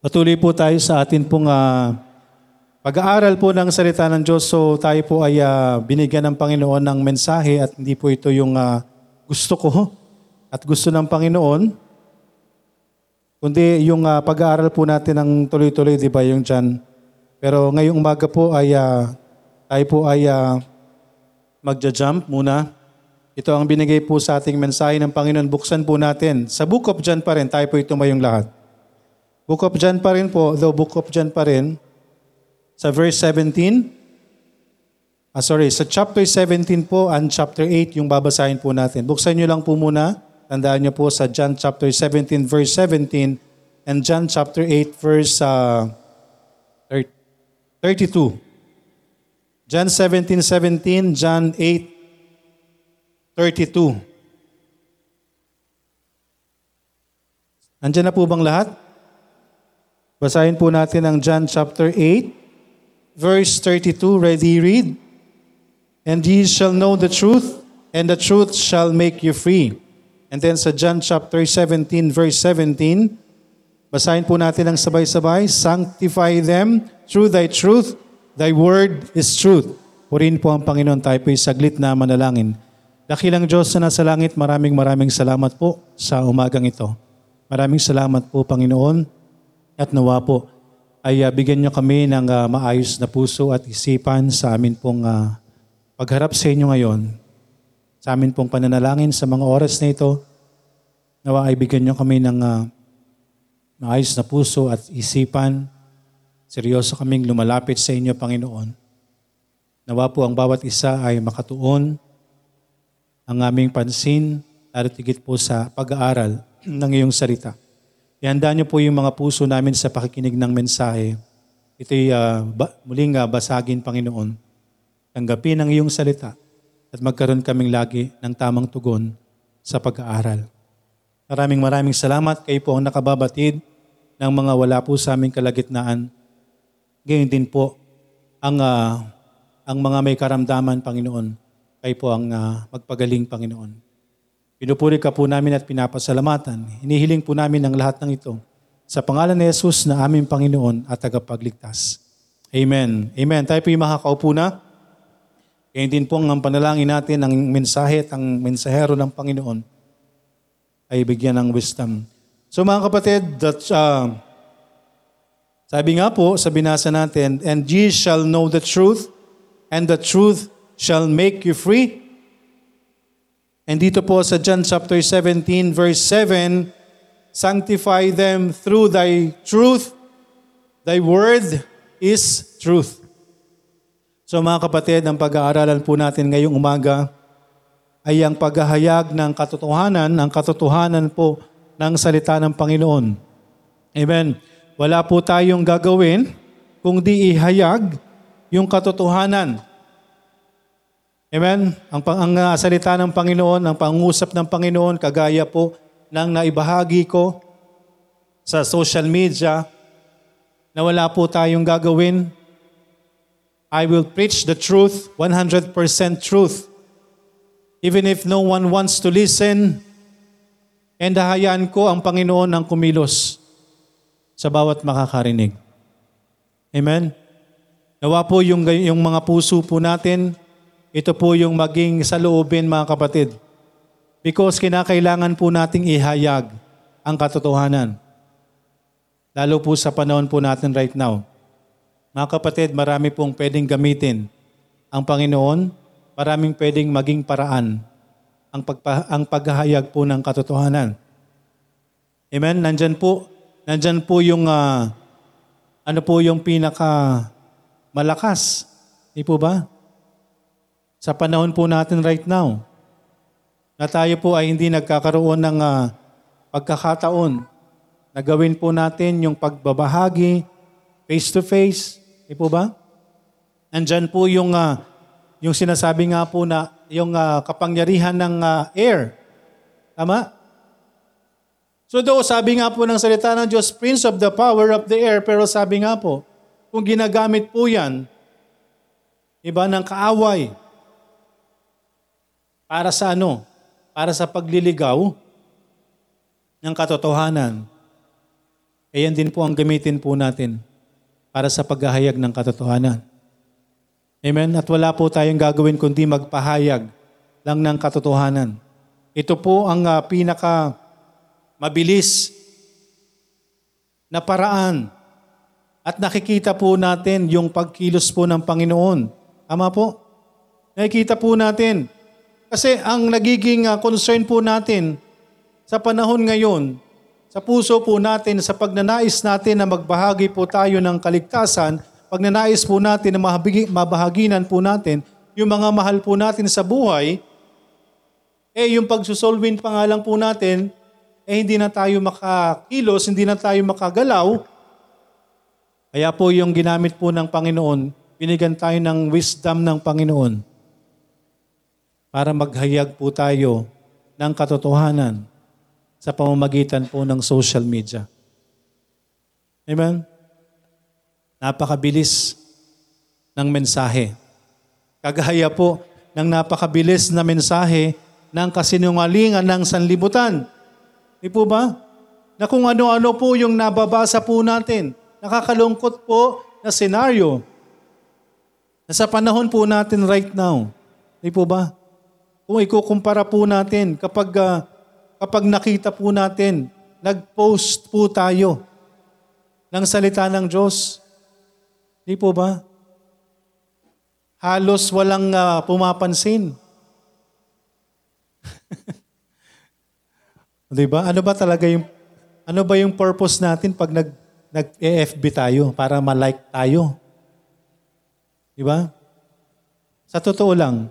Patuloy po tayo sa atin pong ah, pag-aaral po ng salita ng Diyos. So tayo po ay ah, binigyan ng Panginoon ng mensahe at hindi po ito yung ah, gusto ko at gusto ng Panginoon. Kundi yung ah, pag-aaral po natin ng tuloy-tuloy, di ba yung dyan. Pero ngayong umaga po ay ah, tayo po ay ah, magja-jump muna. Ito ang binigay po sa ating mensahe ng Panginoon. Buksan po natin. Sa Book of John pa rin, tayo po itumayong lahat. Book of John pa rin po, though Book of John pa rin, sa verse 17, ah sorry, sa chapter 17 po and chapter 8 yung babasahin po natin. Buksan nyo lang po muna, tandaan nyo po sa John chapter 17 verse 17 and John chapter 8 verse ah, 32. John 17, 17, John 8, 32. Andiyan na po bang lahat? Basahin po natin ang John chapter 8, verse 32. Ready, read. And ye shall know the truth, and the truth shall make you free. And then sa John chapter 17, verse 17, basahin po natin ang sabay-sabay. Sanctify them through thy truth. Thy word is truth. Purihin po ang Panginoon. Tayo po'y saglit na manalangin. Dakilang Diyos na nasa langit, maraming maraming salamat po sa umagang ito. Maraming salamat po, Panginoon. At nawa po ay uh, bigyan niyo kami ng uh, maayos na puso at isipan sa amin pong uh, pagharap sa inyo ngayon. Sa amin pong pananalangin sa mga oras na ito. Nawa ay bigyan niyo kami ng uh, maayos na puso at isipan. Seryoso kaming lumalapit sa inyo, Panginoon. Nawa po ang bawat isa ay makatuon ang aming pansin at higit po sa pag-aaral ng iyong salita. Ihanda niyo po yung mga puso namin sa pakikinig ng mensahe. Ito'y uh, ba- muling uh, basagin, Panginoon. Tanggapin ang iyong salita at magkaroon kaming lagi ng tamang tugon sa pag-aaral. Maraming maraming salamat. Kayo po ang nakababatid ng mga wala po sa aming kalagitnaan. Gayon din po ang, uh, ang mga may karamdaman, Panginoon. Kayo po ang uh, magpagaling, Panginoon. Pinupuri ka po namin at pinapasalamatan. Hinihiling po namin ang lahat ng ito sa pangalan ni Jesus na aming Panginoon at tagapagligtas. Amen. Amen. Tayo po yung makakaupo na. Kaya din po ang panalangin natin, ang mensahe at ang mensahero ng Panginoon ay bigyan ng wisdom. So mga kapatid, that, uh, sabi nga po sa binasa natin, And ye shall know the truth, and the truth shall make you free. And dito po sa John chapter 17 verse 7, Sanctify them through thy truth. Thy word is truth. So mga kapatid, ang pag-aaralan po natin ngayong umaga ay ang paghahayag ng katotohanan, ang katotohanan po ng salita ng Panginoon. Amen. Wala po tayong gagawin kung di ihayag yung katotohanan Amen? Ang, ang uh, salita ng Panginoon, ang pangusap ng Panginoon, kagaya po ng naibahagi ko sa social media, na wala po tayong gagawin. I will preach the truth, 100% truth. Even if no one wants to listen, and hayaan ko ang Panginoon ang kumilos sa bawat makakarinig. Amen? Nawa po yung, yung mga puso po natin, ito po yung maging saloobin mga kapatid. Because kinakailangan po nating ihayag ang katotohanan. Lalo po sa panahon po natin right now. Mga kapatid, marami pong pwedeng gamitin ang Panginoon, maraming pwedeng maging paraan ang, pagpa, ang paghahayag po ng katotohanan. Amen? Nandyan po, nandyan po yung, uh, ano po yung pinaka malakas. Di po ba? Sa panahon po natin right now na tayo po ay hindi nagkakaroon ng uh, pagkakataon na gawin po natin yung pagbabahagi face to face. Di po ba? Andyan po yung, uh, yung sinasabi nga po na yung uh, kapangyarihan ng uh, air. Tama? So do, sabi nga po ng salita ng Diyos, Prince of the power of the air, pero sabi nga po, kung ginagamit po yan, iba ng kaaway, para sa ano? Para sa pagliligaw ng katotohanan. eh yan din po ang gamitin po natin para sa paghahayag ng katotohanan. Amen? At wala po tayong gagawin kundi magpahayag lang ng katotohanan. Ito po ang ah, pinaka mabilis na paraan at nakikita po natin yung pagkilos po ng Panginoon. Tama po? Nakikita po natin. Kasi ang nagiging ah, concern po natin sa panahon ngayon, sa puso po natin, sa pagnanais natin na magbahagi po tayo ng kaligtasan, pagnanais po natin na mahabigi- mabahaginan po natin yung mga mahal po natin sa buhay, eh yung pagsusolvin pa nga lang po natin, eh hindi na tayo makakilos, hindi na tayo makagalaw. Kaya po yung ginamit po ng Panginoon, binigyan tayo ng wisdom ng Panginoon para maghayag po tayo ng katotohanan sa pamamagitan po ng social media. Amen? Napakabilis ng mensahe. Kagaya po ng napakabilis na mensahe ng kasinungalingan ng sanlibutan. Di po ba? Na kung ano-ano po yung nababasa po natin. Nakakalungkot po na senaryo. Na sa panahon po natin right now. Di po ba? Kung ikukumpara po natin, kapag, ah, kapag nakita po natin, nag-post po tayo ng salita ng Diyos. Di po ba? Halos walang ah, pumapansin. Di ba? Ano ba talaga yung ano ba yung purpose natin pag nag nag-FB tayo para ma-like tayo? Di ba? Sa totoo lang,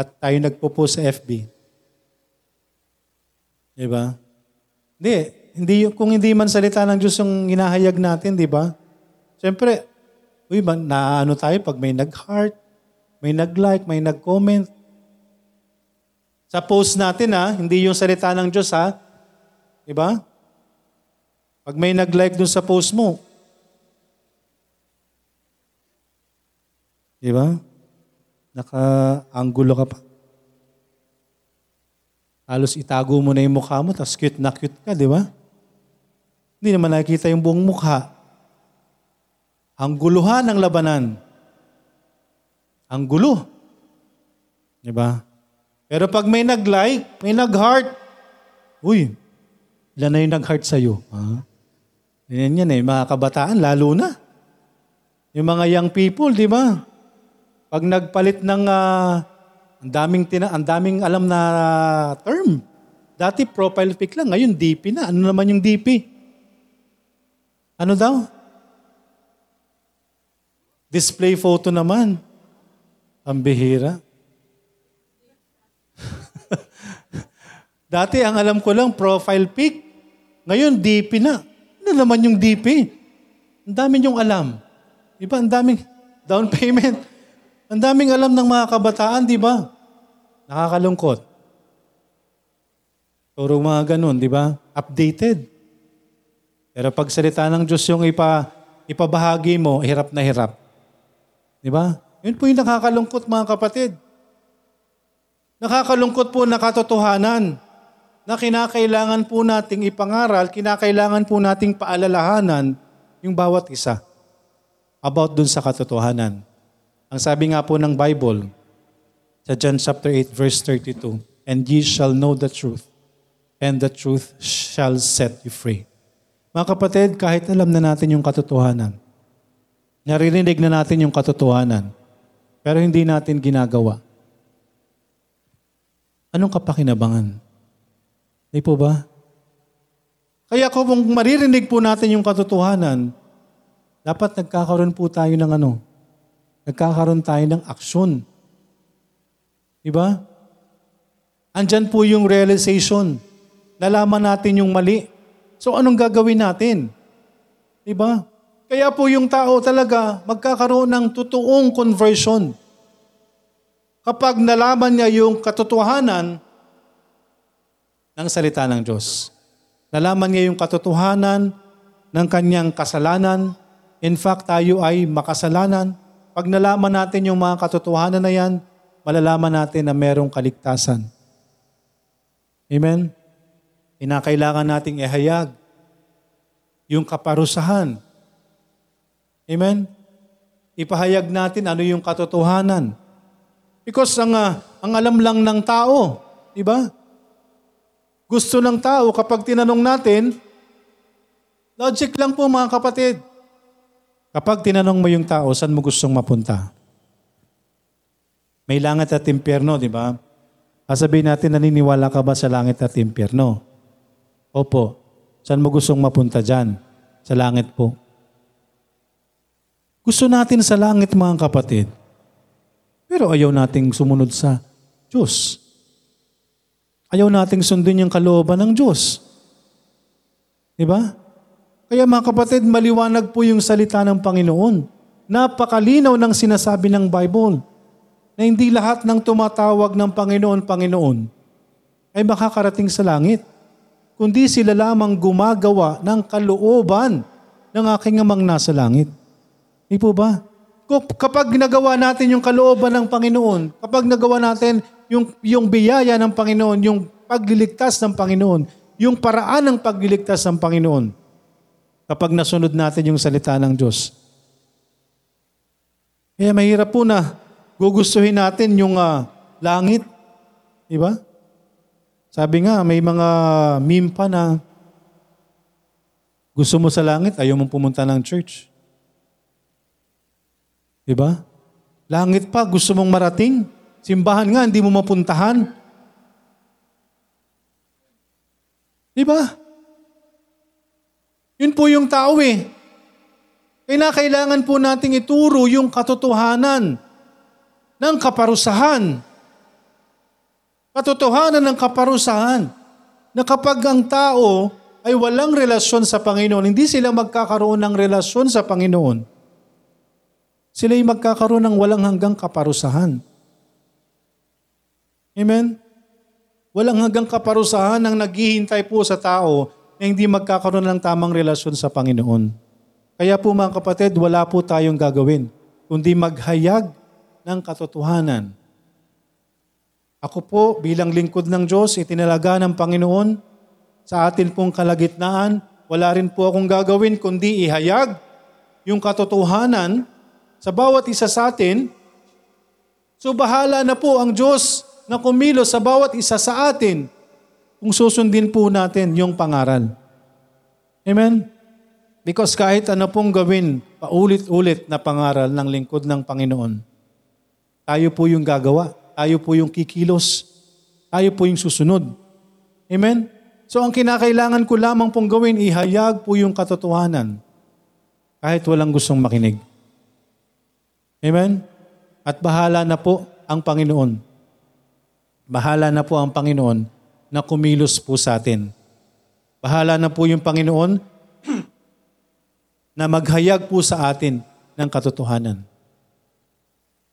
at tayo nagpo-post sa FB. Di ba? Hindi, hindi kung hindi man salita ng Diyos yung hinahayag natin, di ba? Siyempre, uy, man, naano tayo pag may nag-heart, may nag-like, may nag-comment. Sa post natin ha, hindi yung salita ng Diyos ha. Di ba? Pag may nag-like dun sa post mo, di ba? Naka-anggulo ka pa. Halos itago mo na yung mukha mo, tapos cute na cute ka, di ba? Hindi naman nakikita yung buong mukha. Ang guluhan ng labanan. Ang gulo. Di ba? Pero pag may nag-like, may nag-heart, uy, ilan na yung nag-heart sa'yo? Ha? Yan yan eh, mga kabataan, lalo na. Yung mga young people, di ba? Pag nagpalit ng ah, ang daming tina, ang daming alam na term. Dati profile pic lang, ngayon DP na. Ano naman yung DP? Ano daw? Display photo naman. Ang bihira. Dati ang alam ko lang profile pic. Ngayon DP na. Ano naman yung DP? Ang dami yung alam. Di ba? Ang daming down payment. Ang daming alam ng mga kabataan, di ba? Nakakalungkot. Puro mga ganun, di ba? Updated. Pero pag salita ng Diyos yung ipa, ipabahagi mo, hirap na hirap. Di ba? Yun po yung nakakalungkot mga kapatid. Nakakalungkot po na katotohanan na kinakailangan po nating ipangaral, kinakailangan po nating paalalahanan yung bawat isa about dun sa katotohanan. Ang sabi nga po ng Bible, sa John chapter 8 verse 32, And ye shall know the truth, and the truth shall set you free. Mga kapatid, kahit alam na natin yung katotohanan, naririnig na natin yung katotohanan, pero hindi natin ginagawa. Anong kapakinabangan? Di po ba? Kaya kung maririnig po natin yung katotohanan, dapat nagkakaroon po tayo ng ano? Nagkakaroon tayo ng aksyon. Di ba? Andyan po yung realization. Nalaman natin yung mali. So anong gagawin natin? Di ba? Kaya po yung tao talaga magkakaroon ng totoong conversion. Kapag nalaman niya yung katotohanan ng salita ng Diyos. Nalaman niya yung katotohanan ng kanyang kasalanan. In fact, tayo ay makasalanan. Pag nalaman natin yung mga katotohanan na yan, malalaman natin na merong kaligtasan. Amen? Kinakailangan nating ihayag yung kaparusahan. Amen? Ipahayag natin ano yung katotohanan. Because ang, ah, ang alam lang ng tao, di ba? Gusto ng tao kapag tinanong natin, logic lang po mga kapatid. Kapag tinanong mo yung tao, saan mo gustong mapunta? May langit at impyerno, di ba? Sasabihin natin, naniniwala ka ba sa langit at impyerno? Opo. Saan mo gustong mapunta dyan? Sa langit po. Gusto natin sa langit mga kapatid. Pero ayaw nating sumunod sa Diyos. Ayaw nating sundin yung kalooban ng Diyos. Di ba? Kaya mga kapatid, maliwanag po yung salita ng Panginoon. Napakalinaw ng sinasabi ng Bible na hindi lahat ng tumatawag ng Panginoon, Panginoon ay makakarating sa langit. Kundi sila lamang gumagawa ng kalooban ng aking amang nasa langit. Di po ba? Kapag nagawa natin yung kalooban ng Panginoon, kapag nagawa natin yung, yung biyaya ng Panginoon, yung pagliligtas ng Panginoon, yung paraan ng pagliligtas ng Panginoon, kapag nasunod natin yung salita ng Diyos. Kaya mahirap po na gugustuhin natin yung ah, langit. Di ba? Sabi nga, may mga meme pa na gusto mo sa langit, ayaw mong pumunta ng church. Di ba? Langit pa, gusto mong marating. Simbahan nga, hindi mo mapuntahan. Di ba? Yun po yung tao eh. Kaya kailangan po nating ituro yung katotohanan ng kaparusahan. Katotohanan ng kaparusahan na kapag ang tao ay walang relasyon sa Panginoon, hindi sila magkakaroon ng relasyon sa Panginoon, sila ay magkakaroon ng walang hanggang kaparusahan. Amen? Walang hanggang kaparusahan ang naghihintay po sa tao na hindi magkakaroon ng tamang relasyon sa Panginoon. Kaya po mga kapatid, wala po tayong gagawin, kundi maghayag ng katotohanan. Ako po bilang lingkod ng Diyos, itinalaga ng Panginoon sa atin pong kalagitnaan. Wala rin po akong gagawin kundi ihayag yung katotohanan sa bawat isa sa atin. So bahala na po ang Diyos na kumilos sa bawat isa sa atin kung susundin po natin yung pangaral. Amen? Because kahit ano pong gawin, paulit-ulit na pangaral ng lingkod ng Panginoon, tayo po yung gagawa. Tayo po yung kikilos. Tayo po yung susunod. Amen? So ang kinakailangan ko lamang pong gawin, ihayag po yung katotohanan kahit walang gustong makinig. Amen? At bahala na po ang Panginoon. Bahala na po ang Panginoon na kumilos po sa atin. Bahala na po yung Panginoon na maghayag po sa atin ng katotohanan.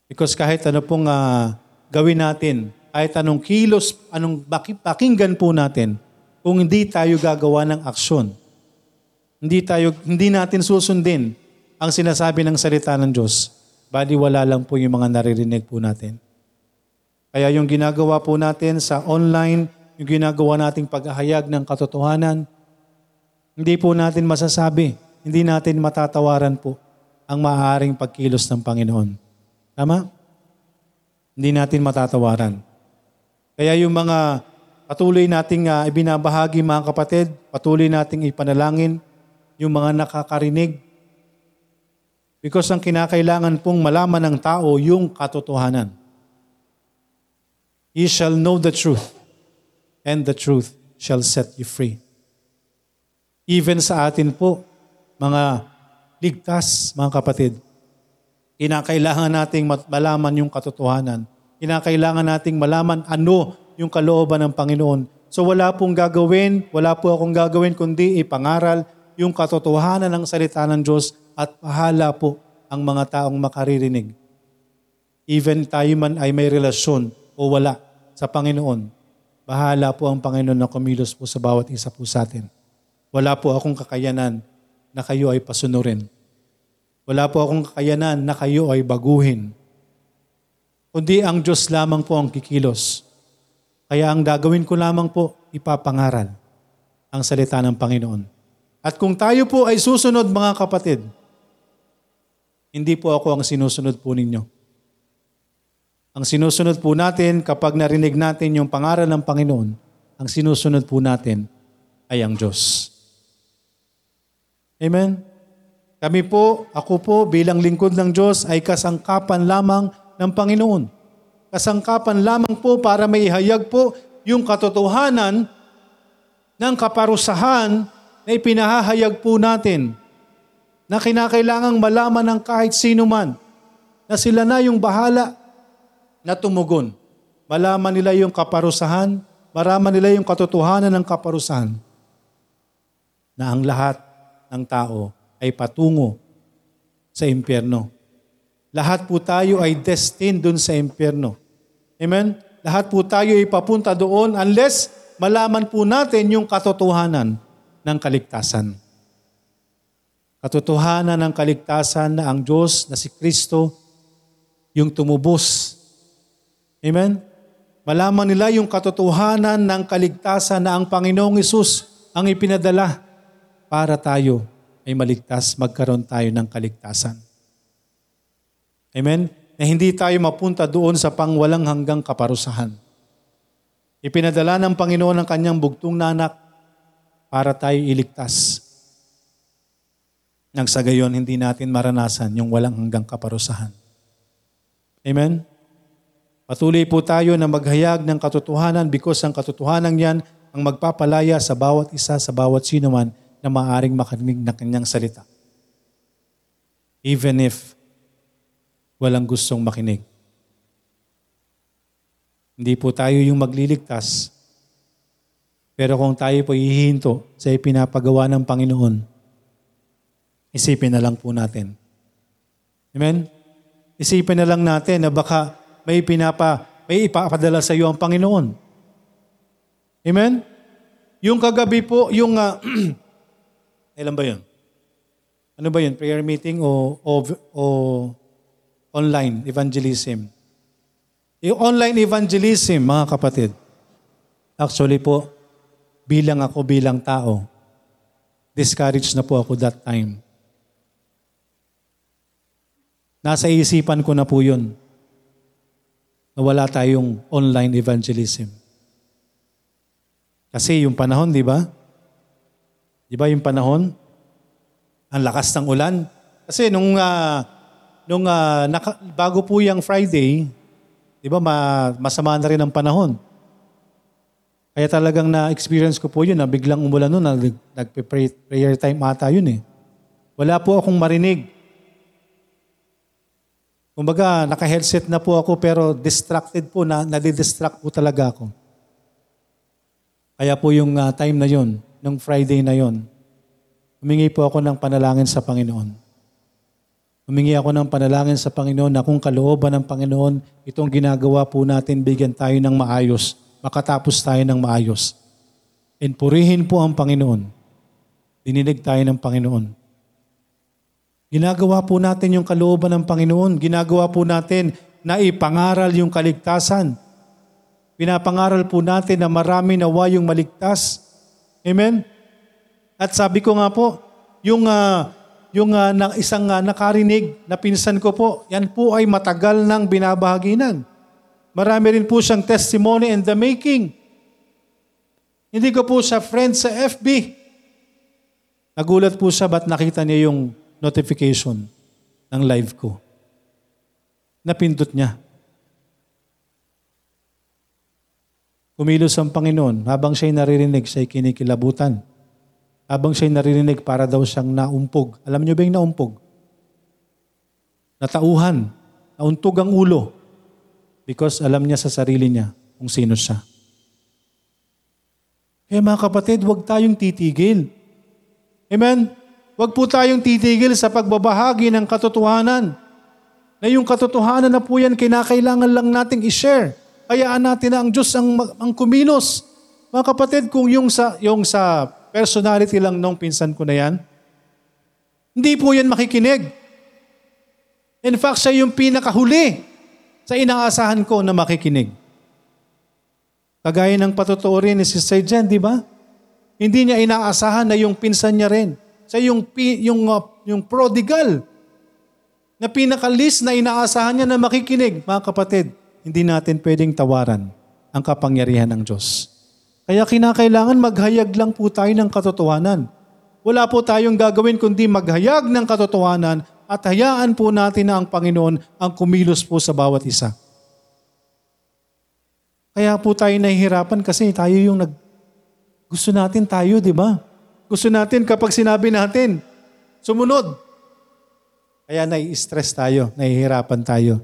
Because kahit ano pong ah, gawin natin, kahit anong kilos, anong pakinggan po natin, kung hindi tayo gagawa ng aksyon, hindi tayo hindi natin susundin ang sinasabi ng salita ng Diyos, bali wala lang po yung mga naririnig po natin. Kaya yung ginagawa po natin sa online, yung ginagawa nating paghahayag ng katotohanan, hindi po natin masasabi, hindi natin matatawaran po ang maaaring pagkilos ng Panginoon. Tama? Hindi natin matatawaran. Kaya yung mga patuloy nating uh, ibinabahagi mga kapatid, patuloy nating ipanalangin yung mga nakakarinig. Because ang kinakailangan pong malaman ng tao yung katotohanan. Ye shall know the truth, and the truth shall set you free. Even sa atin po, mga ligtas, mga kapatid, kinakailangan nating malaman yung katotohanan. Kinakailangan nating malaman ano yung kalooban ng Panginoon. So wala pong gagawin, wala po akong gagawin kundi ipangaral yung katotohanan ng salita ng Diyos at pahala po ang mga taong makaririnig. Even tayo man ay may relasyon o wala sa Panginoon, bahala po ang Panginoon na kumilos po sa bawat isa po sa atin. Wala po akong kakayanan na kayo ay pasunurin. Wala po akong kakayanan na kayo ay baguhin. Kundi ang Diyos lamang po ang kikilos. Kaya ang gagawin ko lamang po, ipapangaral ang salita ng Panginoon. At kung tayo po ay susunod mga kapatid, hindi po ako ang sinusunod po ninyo. Ang sinusunod po natin kapag narinig natin yung pangaral ng Panginoon, ang sinusunod po natin ay ang Diyos. Amen? Kami po, ako po bilang lingkod ng Diyos ay kasangkapan lamang ng Panginoon. Kasangkapan lamang po para maihayag po yung katotohanan ng kaparusahan na ipinahahayag po natin na kinakailangang malaman ng kahit sino man na sila na yung bahala na tumugon. Malaman nila yung kaparusahan, maraman nila yung katotohanan ng kaparusahan na ang lahat ng tao ay patungo sa impyerno. Lahat po tayo ay destined dun sa impyerno. Amen? Lahat po tayo ay papunta doon unless malaman po natin yung katotohanan ng kaligtasan. Katotohanan ng kaligtasan na ang Diyos na si Kristo yung tumubos Amen? Malaman nila yung katotohanan ng kaligtasan na ang Panginoong Isus ang ipinadala para tayo ay maligtas, magkaroon tayo ng kaligtasan. Amen? Na hindi tayo mapunta doon sa pangwalang hanggang kaparusahan. Ipinadala ng Panginoon ang kanyang bugtong na anak para tayo iligtas. Nang sa gayon, hindi natin maranasan yung walang hanggang kaparusahan. Amen? Patuloy po tayo na maghayag ng katotohanan because ang katotohanan yan ang magpapalaya sa bawat isa, sa bawat sino man na maaring makarinig na kanyang salita. Even if walang gustong makinig. Hindi po tayo yung magliligtas. Pero kung tayo po ihihinto sa ipinapagawa ng Panginoon, isipin na lang po natin. Amen? Isipin na lang natin na baka may pinapa, may ipapadala sa iyo ang Panginoon. Amen? Yung kagabi po, yung, uh, ilan ba yun? Ano ba yun? Prayer meeting o, o, o online evangelism? Yung online evangelism, mga kapatid, actually po, bilang ako bilang tao, discouraged na po ako that time. Nasa isipan ko na po yun na wala tayong online evangelism. Kasi yung panahon, di ba? Di ba yung panahon? Ang lakas ng ulan. Kasi nung, uh, nung uh, naka, bago po yung Friday, di ba ma, masama na rin ang panahon. Kaya talagang na-experience ko po yun na biglang umulan noon, nag-prayer time ata yun eh. Wala po akong marinig Kumbaga, naka-headset na po ako pero distracted po, na, nadidistract po talaga ako. Kaya po yung uh, time na yon, nung Friday na yon, humingi po ako ng panalangin sa Panginoon. Humingi ako ng panalangin sa Panginoon na kung kalooban ng Panginoon, itong ginagawa po natin, bigyan tayo ng maayos, makatapos tayo ng maayos. And purihin po ang Panginoon. Dininig tayo ng Panginoon. Ginagawa po natin yung kalooban ng Panginoon. Ginagawa po natin na ipangaral yung kaligtasan. Pinapangaral po natin na marami nawa yung maligtas. Amen? At sabi ko nga po, yung, uh, yung uh, na, isang uh, nakarinig na pinsan ko po, yan po ay matagal nang binabahaginan. Marami rin po siyang testimony in the making. Hindi ko po siya friend sa FB. Nagulat po siya ba't nakita niya yung notification ng live ko. Napindot niya. Kumilos ang Panginoon habang siya'y naririnig, siya'y kinikilabutan. Habang siya'y naririnig, para daw siyang naumpog. Alam niyo ba yung naumpog? Natauhan. Nauntog ang ulo. Because alam niya sa sarili niya kung sino siya. Kaya mga kapatid, huwag tayong titigil. Amen? Huwag po tayong titigil sa pagbabahagi ng katotohanan. Na yung katotohanan na po yan, kinakailangan lang nating i-share. Hayaan natin na ang Diyos ang, ang kumilos. Mga kapatid, kung yung sa, yung sa personality lang nung pinsan ko na yan, hindi po yan makikinig. In fact, siya yung pinakahuli sa inaasahan ko na makikinig. Kagaya ng patotoo rin ni Sister Jen, di ba? Hindi niya inaasahan na yung pinsan niya rin. Sa yung, yung, uh, yung prodigal na pinakalis na inaasahan niya na makikinig. Mga kapatid, hindi natin pwedeng tawaran ang kapangyarihan ng Diyos. Kaya kinakailangan maghayag lang po tayo ng katotohanan. Wala po tayong gagawin kundi maghayag ng katotohanan at hayaan po natin na ang Panginoon ang kumilos po sa bawat isa. Kaya po tayo nahihirapan kasi tayo yung nag... Gusto natin tayo, di ba? Gusto natin kapag sinabi natin, sumunod. Kaya nai-stress tayo, nahihirapan tayo.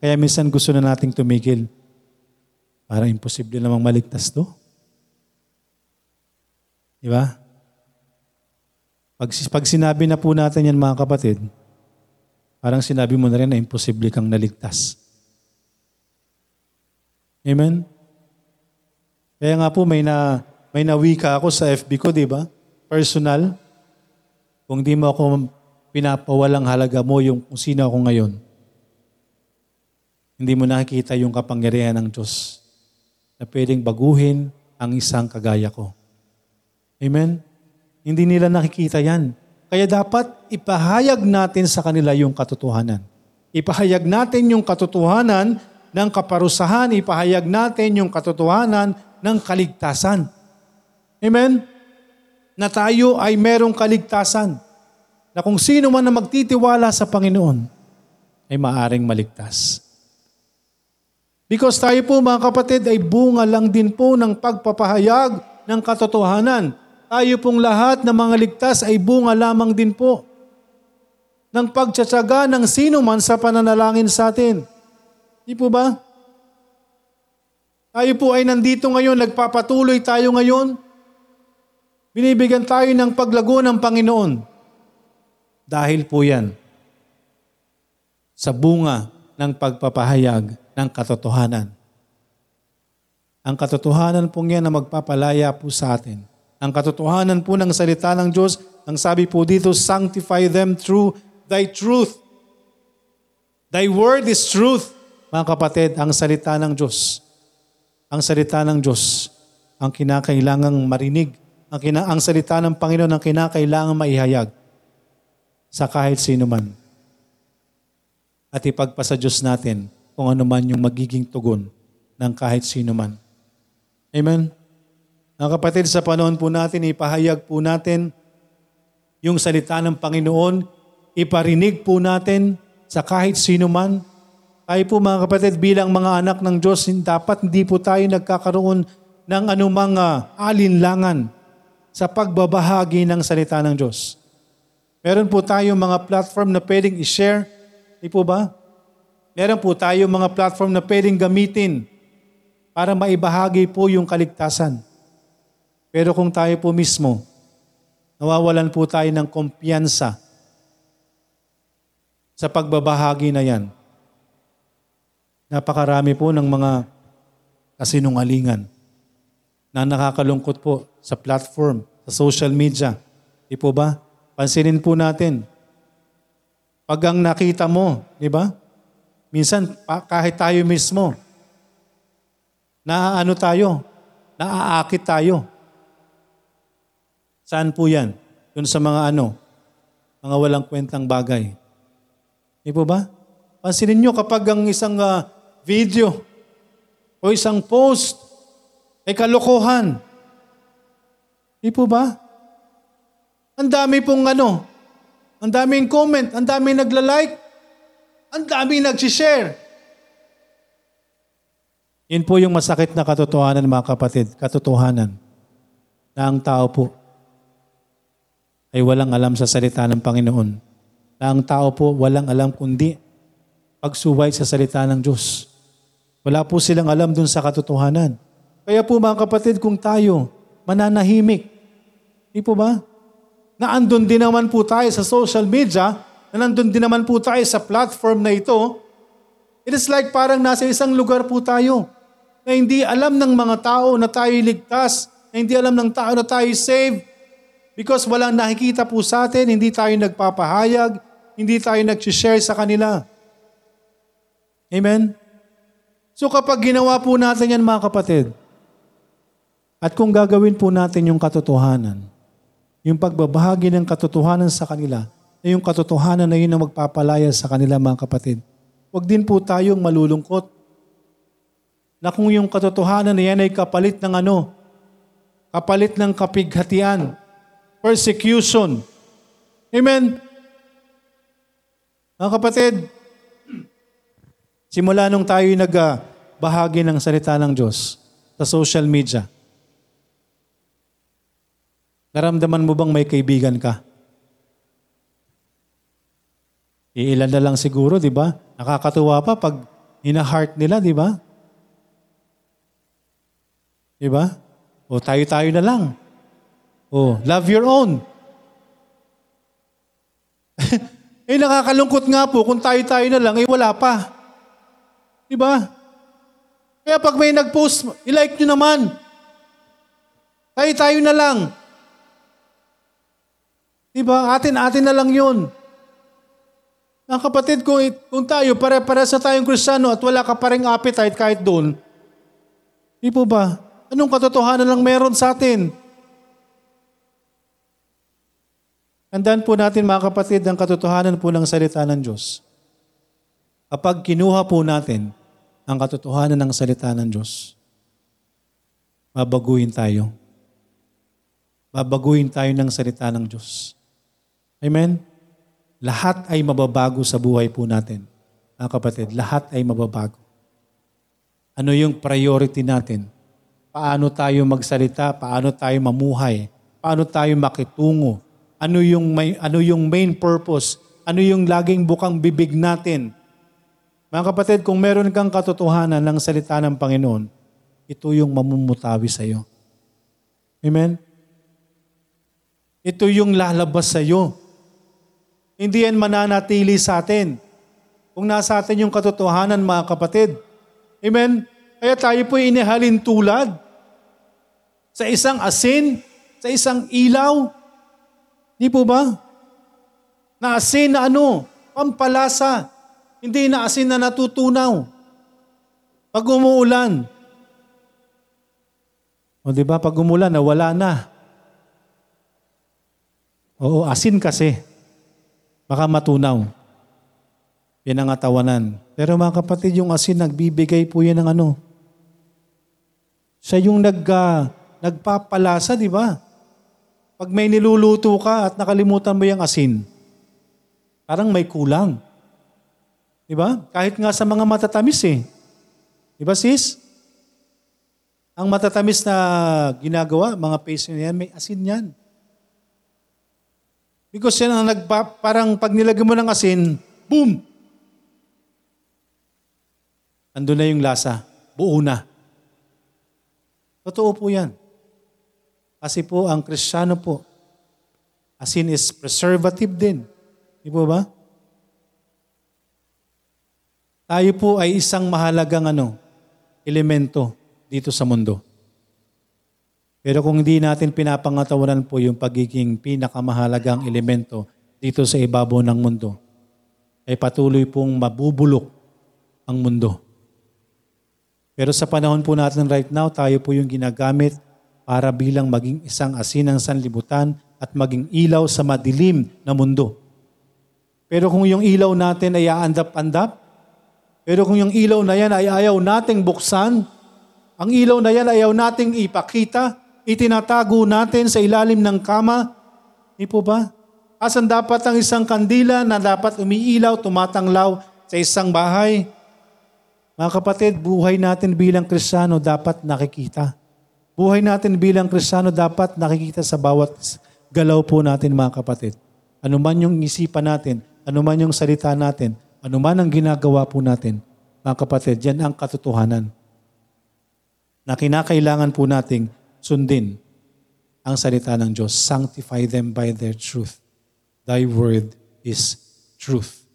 Kaya minsan gusto na nating tumigil. Para imposible namang maligtas to. Di ba? Pag, pag sinabi na po natin yan mga kapatid, parang sinabi mo na rin na imposible kang naligtas. Amen? Kaya nga po may na may nawika ako sa FB ko, di ba? Personal. Kung di mo ako pinapawalang halaga mo yung kung sino ako ngayon, hindi mo nakikita yung kapangyarihan ng Diyos na pwedeng baguhin ang isang kagaya ko. Amen? Hindi nila nakikita yan. Kaya dapat ipahayag natin sa kanila yung katotohanan. Ipahayag natin yung katotohanan ng kaparusahan, ipahayag natin yung katotohanan ng kaligtasan. Amen? Na tayo ay merong kaligtasan. Na kung sino man na magtitiwala sa Panginoon ay maaring maligtas. Because tayo po mga kapatid ay bunga lang din po ng pagpapahayag ng katotohanan. Tayo pong lahat ng mga ligtas ay bunga lamang din po ng pagtsatsaga ng sino man sa pananalangin sa atin. Di po ba? Tayo po ay nandito ngayon, nagpapatuloy tayo ngayon. Binibigyan tayo ng paglago ng Panginoon. Dahil po yan sa bunga ng pagpapahayag ng katotohanan. Ang katotohanan po yan na magpapalaya po sa atin. Ang katotohanan po ng salita ng Diyos, ang sabi po dito, sanctify them through thy truth. Thy word is truth. Mga kapatid, ang salita ng Diyos, ang salita ng Diyos, ang kinakailangang marinig, ang, kina, ang salita ng Panginoon ang kinakailangang maihayag sa kahit sino man. At ipagpasa Diyos natin kung ano man yung magiging tugon ng kahit sino man. Amen? Mga kapatid, sa panahon po natin, ipahayag po natin yung salita ng Panginoon, iparinig po natin sa kahit sino man. Tayo po mga kapatid, bilang mga anak ng Diyos, dapat hindi po tayo nagkakaroon ng anumang uh, alinlangan sa pagbabahagi ng salita ng Diyos. Meron po tayong mga platform na pwedeng i-share. Di po ba? Meron po tayong mga platform na pwedeng gamitin para maibahagi po yung kaligtasan. Pero kung tayo po mismo, nawawalan po tayo ng kumpiyansa sa pagbabahagi na yan. Napakarami po ng mga kasinungalingan na nakakalungkot po sa platform, sa social media. Di po ba? Pansinin po natin. Pag ang nakita mo, di ba? Minsan, kahit tayo mismo, naaano tayo, naaakit tayo. Saan po yan? Yun sa mga ano, mga walang kwentang bagay. Di po ba? Pansinin nyo kapag ang isang uh, video o isang post ay kalokohan. Di po ba? Ang dami pong ano, ang daming comment, ang daming nagla-like, ang daming nag-share. Yun po yung masakit na katotohanan mga kapatid, katotohanan na ang tao po ay walang alam sa salita ng Panginoon. Na ang tao po walang alam kundi pagsuway sa salita ng Diyos. Wala po silang alam dun sa katotohanan. Kaya po mga kapatid, kung tayo mananahimik, di po ba? Na andun din naman po tayo sa social media, na nandun din naman po tayo sa platform na ito, it is like parang nasa isang lugar po tayo na hindi alam ng mga tao na tayo ligtas, na hindi alam ng tao na tayo saved, Because walang nakikita po sa atin, hindi tayo nagpapahayag, hindi tayo nag-share sa kanila. Amen? So kapag ginawa po natin yan mga kapatid, At kung gagawin po natin yung katotohanan, yung pagbabahagi ng katotohanan sa kanila, na yung katotohanan na yun ang magpapalaya sa kanila mga kapatid. Huwag din po tayong malulungkot na kung yung katotohanan na yan ay kapalit ng ano, kapalit ng kapighatian, persecution. Amen? Mga kapatid, simula nung tayo nagbahagi ng salita ng Diyos sa social media, naramdaman mo bang may kaibigan ka? Iilan na lang siguro, di ba? Nakakatuwa pa pag ina-heart nila, di ba? Di ba? O tayo-tayo na lang. O, love your own. eh nakakalungkot nga po kung tayo-tayo na lang, eh wala pa. Di ba? Kaya pag may nag-post, ilike nyo naman. Tayo-tayo na lang. Di ba? Atin-atin na lang yun. Mga kapatid, kung, kung tayo, pare-pare sa tayong kristyano at wala ka pa rin appetite kahit doon, di po ba? Anong katotohanan lang meron sa atin? Tandaan po natin mga kapatid ang katotohanan po ng salita ng Diyos. Kapag kinuha po natin ang katotohanan ng salita ng Diyos, babaguhin tayo. Babaguhin tayo ng salita ng Diyos. Amen? Lahat ay mababago sa buhay po natin. Mga kapatid, lahat ay mababago. Ano yung priority natin? Paano tayo magsalita? Paano tayo mamuhay? Paano tayo makitungo? Ano yung may, ano yung main purpose? Ano yung laging bukang bibig natin? Mga kapatid, kung meron kang katotohanan ng salita ng Panginoon, ito yung mamumutawi sa iyo. Amen? Ito yung lalabas sa iyo. Hindi yan mananatili sa atin. Kung nasa atin yung katotohanan, mga kapatid. Amen? Kaya tayo po inihalin tulad sa isang asin, sa isang ilaw. Di po ba? Na asin na ano? Pampalasa. Hindi na asin na natutunaw. Pag umuulan. O di ba, pag umulan, nawala na. Oo, asin kasi. Baka matunaw. Yan ang atawanan. Pero mga kapatid, yung asin, nagbibigay po yan ng ano. Siya yung nag, ah, nagpapalasa, di ba? Pag may niluluto ka at nakalimutan mo yung asin, parang may kulang. Di ba? Kahit nga sa mga matatamis eh. Di ba sis? Ang matatamis na ginagawa, mga paste na yan, may asin yan. Because yan ang nagpa, parang pag nilagay mo ng asin, boom! Ando na yung lasa. Buo na. Totoo po yan. Kasi po, ang kristyano po, asin is preservative din. Di po ba? Tayo po ay isang mahalagang ano, elemento dito sa mundo. Pero kung hindi natin pinapangatawanan po yung pagiging pinakamahalagang elemento dito sa ibabaw ng mundo, ay patuloy pong mabubulok ang mundo. Pero sa panahon po natin right now, tayo po yung ginagamit para bilang maging isang asin ng sanlibutan at maging ilaw sa madilim na mundo. Pero kung yung ilaw natin ay aandap-andap, pero kung yung ilaw na yan ay ayaw nating buksan, ang ilaw na yan ayaw nating ipakita, itinatago natin sa ilalim ng kama, di po ba? Asan dapat ang isang kandila na dapat umiilaw, tumatanglaw sa isang bahay? Mga kapatid, buhay natin bilang kristyano dapat nakikita. Buhay natin bilang kristyano dapat nakikita sa bawat galaw po natin mga kapatid. Ano man yung isipan natin, ano man yung salita natin, ano man ang ginagawa po natin, mga kapatid, yan ang katotohanan. Na kinakailangan po nating sundin ang salita ng Diyos. Sanctify them by their truth. Thy word is truth.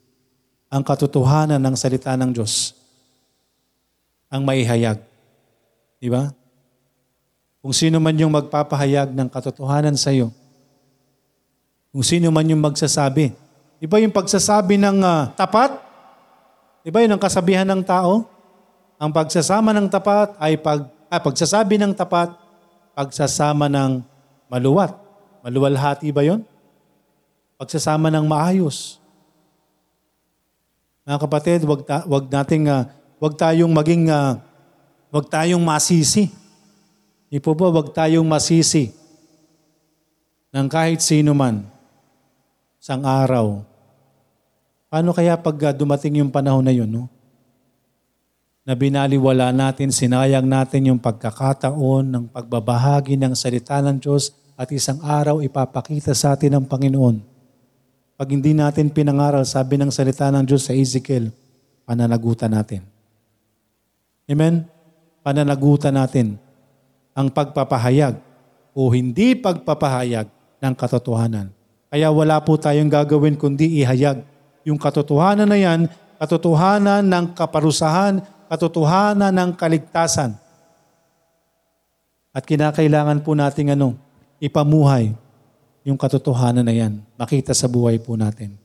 Ang katotohanan ng salita ng Diyos ang maihayag. Di ba? Kung sino man yung magpapahayag ng katotohanan sa iyo, kung sino man yung magsasabi. Di ba yung pagsasabi ng ah, tapat? Di ba yun ang kasabihan ng tao? Ang pagsasama ng tapat ay pag, ah, pagsasabi ng tapat pagsasama ng maluwat. Maluwalhati ba yon? Pagsasama ng maayos. Mga kapatid, wag, ta- wag nating, ah, wag tayong maging, ah, wag tayong masisi. Di po ba, wag tayong masisi ng kahit sino man sang araw. Paano kaya pag ah, dumating yung panahon na yun, no? Na binaliwala natin, sinayang natin yung pagkakataon ng pagbabahagi ng salita ng Diyos at isang araw ipapakita sa atin ng Panginoon. Pag hindi natin pinangaral, sabi ng salita ng Diyos sa Ezekiel, pananagutan natin. Amen? Pananagutan natin ang pagpapahayag o hindi pagpapahayag ng katotohanan. Kaya wala po tayong gagawin kundi ihayag yung katotohanan na yan, katotohanan ng kaparusahan, katotohanan ng kaligtasan. At kinakailangan po nating ano, ipamuhay yung katotohanan na yan. Makita sa buhay po natin.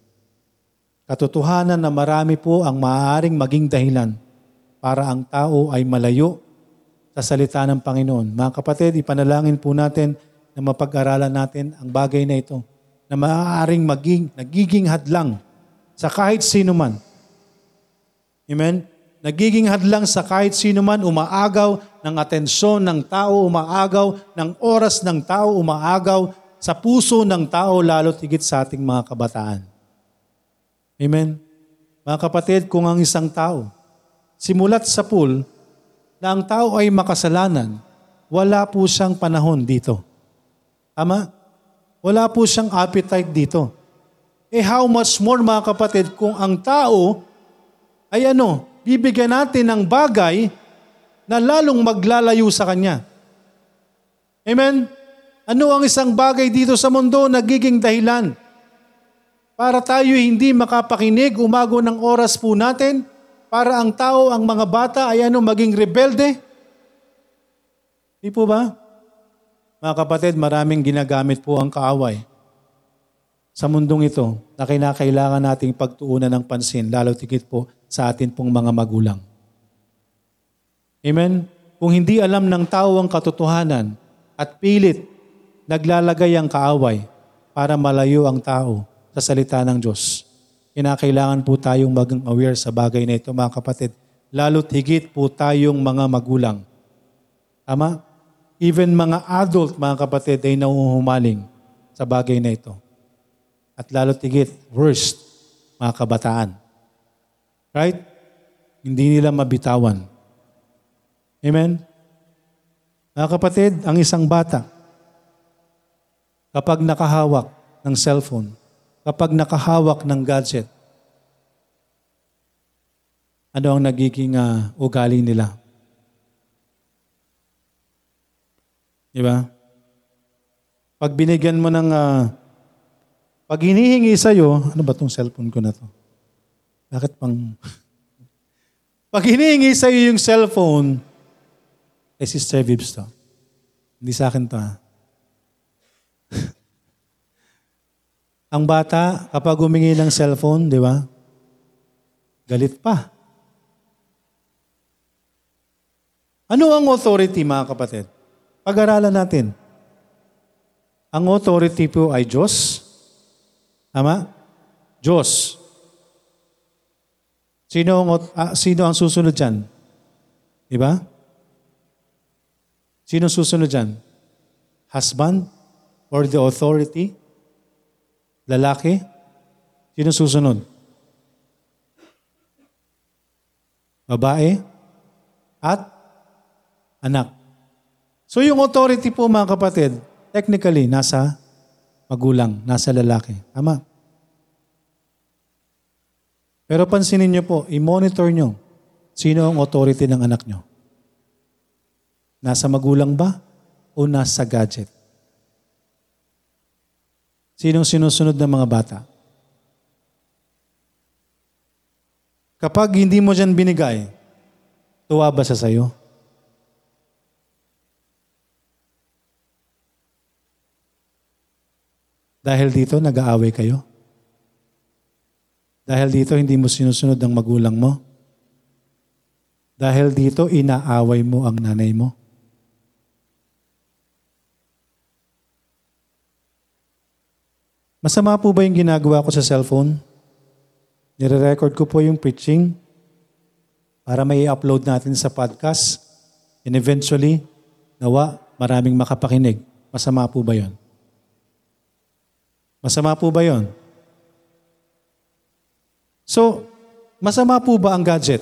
Katotohanan na marami po ang maaaring maging dahilan para ang tao ay malayo sa salita ng Panginoon. Mga kapatid, ipanalangin po natin na mapag-aralan natin ang bagay na ito na maaaring maging, nagiging hadlang sa kahit sino man. Amen? Nagiging hadlang sa kahit sino man, umaagaw ng atensyon ng tao, umaagaw ng oras ng tao, umaagaw sa puso ng tao, lalo tigit sa ating mga kabataan. Amen? Mga kapatid, kung ang isang tao, simulat sa pool, na ang tao ay makasalanan, wala po siyang panahon dito. Tama? Wala po siyang appetite dito. Eh how much more mga kapatid kung ang tao ay ano, bibigyan natin ng bagay na lalong maglalayo sa Kanya. Amen? Ano ang isang bagay dito sa mundo nagiging dahilan para tayo hindi makapakinig, umago ng oras po natin, para ang tao, ang mga bata ay ano, maging rebelde? Di po ba? Mga kapatid, maraming ginagamit po ang kaaway sa mundong ito na kinakailangan nating pagtuunan ng pansin, lalo tigit po sa atin pong mga magulang. Amen? Kung hindi alam ng tao ang katotohanan at pilit naglalagay ang kaaway para malayo ang tao sa salita ng Diyos, kinakailangan po tayong maging aware sa bagay na ito mga kapatid. Lalo't higit po tayong mga magulang. Tama? Even mga adult mga kapatid ay nauhumaling sa bagay na ito. At lalo't higit, worst, mga kabataan. Right? Hindi nila mabitawan. Amen? Mga kapatid, ang isang bata, kapag nakahawak ng cellphone, kapag nakahawak ng gadget, ano ang nagiging uh, ugali nila? Di? Pag binigyan mo ng, uh, pag hinihingi sa'yo, ano ba tong cellphone ko na to? Bakit pang... pag hinihingi sa'yo yung cellphone, eh, Sister Vibs to. Hindi sa akin to, ha? Ang bata, kapag humingi ng cellphone, di ba? Galit pa. Ano ang authority, mga kapatid? Pag-aralan natin. Ang authority po ay Diyos. Tama? Diyos. Sino ang, ah, sino ang susunod dyan? Di ba? Sino susunod dyan? Husband? Or the authority? Lalaki? Sino susunod? Babae? At anak. So yung authority po mga kapatid, technically nasa magulang, nasa lalaki. Tama? Pero pansinin niyo po, i-monitor niyo sino ang authority ng anak niyo. Nasa magulang ba o nasa gadget? Sinong sinusunod ng mga bata? Kapag hindi mo dyan binigay, tuwa ba siya sa'yo? Dahil dito, nag-aaway kayo? Dahil dito hindi mo sinusunod ang magulang mo. Dahil dito inaaway mo ang nanay mo. Masama po ba yung ginagawa ko sa cellphone? Nire-record ko po yung preaching para may upload natin sa podcast and eventually, nawa, maraming makapakinig. Masama po ba yon? Masama po ba yon? So, masama po ba ang gadget?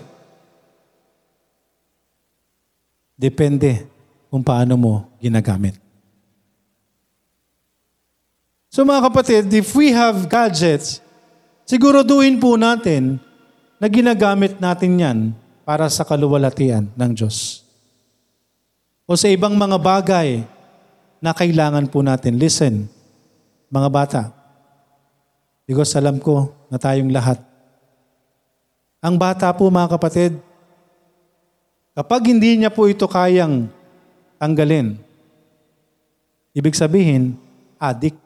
Depende kung paano mo ginagamit. So mga kapatid, if we have gadgets, siguraduhin po natin na ginagamit natin yan para sa kaluwalhatian ng Diyos. O sa ibang mga bagay na kailangan po natin. Listen, mga bata, because alam ko na tayong lahat. Ang bata po mga kapatid, kapag hindi niya po ito kayang tanggalin, ibig sabihin, addict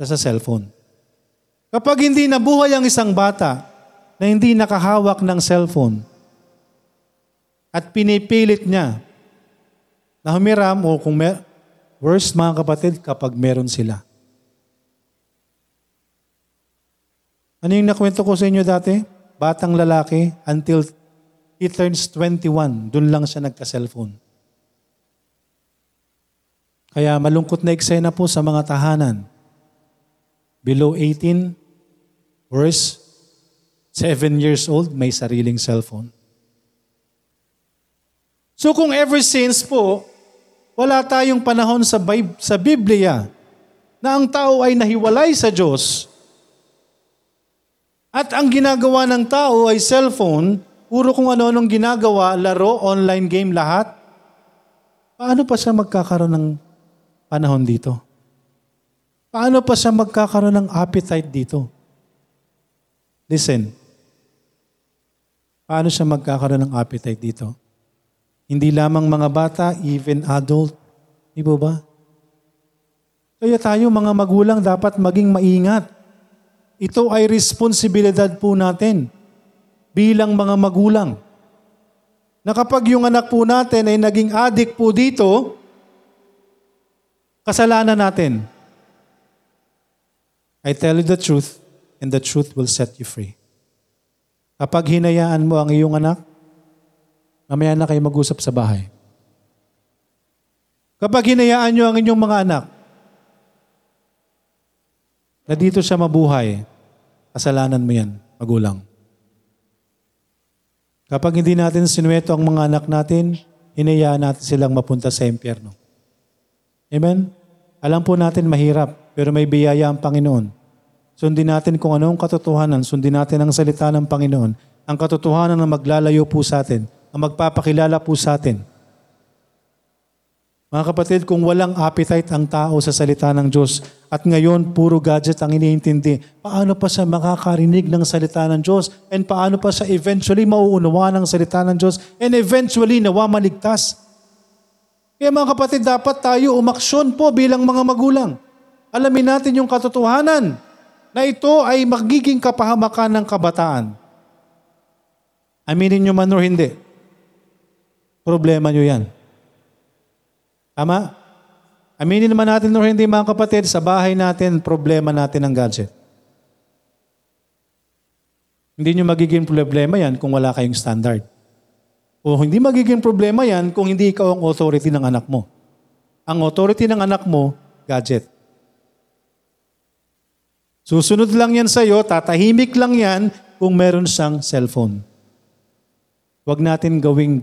siya sa cellphone. Kapag hindi nabuhay ang isang bata na hindi nakahawak ng cellphone at pinipilit niya na humiram o kung mer- worst mga kapatid kapag meron sila. Ano yung nakwento ko sa inyo dati? Batang lalaki until he turns 21, dun lang siya nagka-cellphone. Kaya malungkot na eksena po sa mga tahanan below 18, worse, 7 years old, may sariling cellphone. So kung ever since po, wala tayong panahon sa, Bib- sa Biblia na ang tao ay nahiwalay sa Diyos at ang ginagawa ng tao ay cellphone, puro kung ano-anong ginagawa, laro, online game, lahat, paano pa siya magkakaroon ng panahon dito? Paano pa siya magkakaroon ng appetite dito? Listen. Paano siya magkakaroon ng appetite dito? Hindi lamang mga bata, even adult. Di ba? Kaya tayo mga magulang dapat maging maingat. Ito ay responsibilidad po natin bilang mga magulang. Na kapag yung anak po natin ay naging addict po dito, kasalanan natin. I tell you the truth, and the truth will set you free. Kapag hinayaan mo ang iyong anak, mamaya na kayo mag-usap sa bahay. Kapag hinayaan nyo ang inyong mga anak, na dito siya mabuhay, kasalanan mo yan, magulang. Kapag hindi natin sinuweto ang mga anak natin, hinayaan natin silang mapunta sa impyerno. Amen? Alam po natin mahirap, pero may biyaya ang Panginoon. Sundin natin kung anong katotohanan, sundin natin ang salita ng Panginoon. Ang katotohanan na maglalayo po sa atin, ang magpapakilala po sa atin. Mga kapatid, kung walang appetite ang tao sa salita ng Diyos at ngayon puro gadget ang iniintindi, paano pa siya makakarinig ng salita ng Diyos and paano pa siya eventually mauunawa ng salita ng Diyos and eventually nawa maligtas? Kaya mga kapatid, dapat tayo umaksyon po bilang mga magulang. Alamin natin yung katotohanan na ito ay magiging kapahamakan ng kabataan. Aminin nyo man o hindi. Problema nyo yan. Tama? Aminin naman natin o hindi mga kapatid, sa bahay natin, problema natin ang gadget. Hindi nyo magiging problema yan kung wala kayong standard. O hindi magiging problema yan kung hindi ikaw ang authority ng anak mo. Ang authority ng anak mo, gadget. Susunod lang yan sa'yo, tatahimik lang yan kung meron siyang cellphone. Huwag natin gawing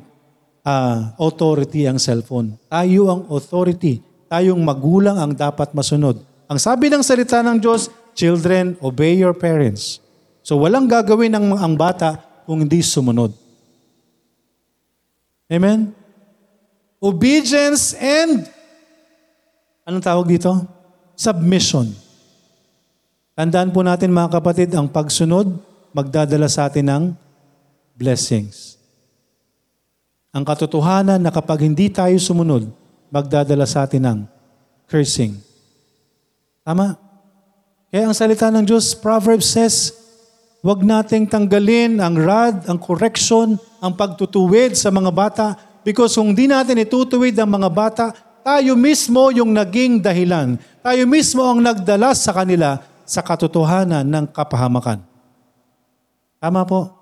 uh, authority ang cellphone. Tayo ang authority. Tayong magulang ang dapat masunod. Ang sabi ng salita ng Diyos, children, obey your parents. So walang gagawin ng ang bata kung hindi sumunod. Amen? Obedience and anong tawag dito? Submission. Tandaan po natin mga kapatid, ang pagsunod magdadala sa atin ng blessings. Ang katotohanan na kapag hindi tayo sumunod, magdadala sa atin ng cursing. Tama? Kaya ang salita ng Diyos, Proverbs says, huwag nating tanggalin ang rod, ang correction, ang pagtutuwid sa mga bata because kung di natin itutuwid ang mga bata, tayo mismo yung naging dahilan. Tayo mismo ang nagdala sa kanila sa katotohanan ng kapahamakan. Tama po.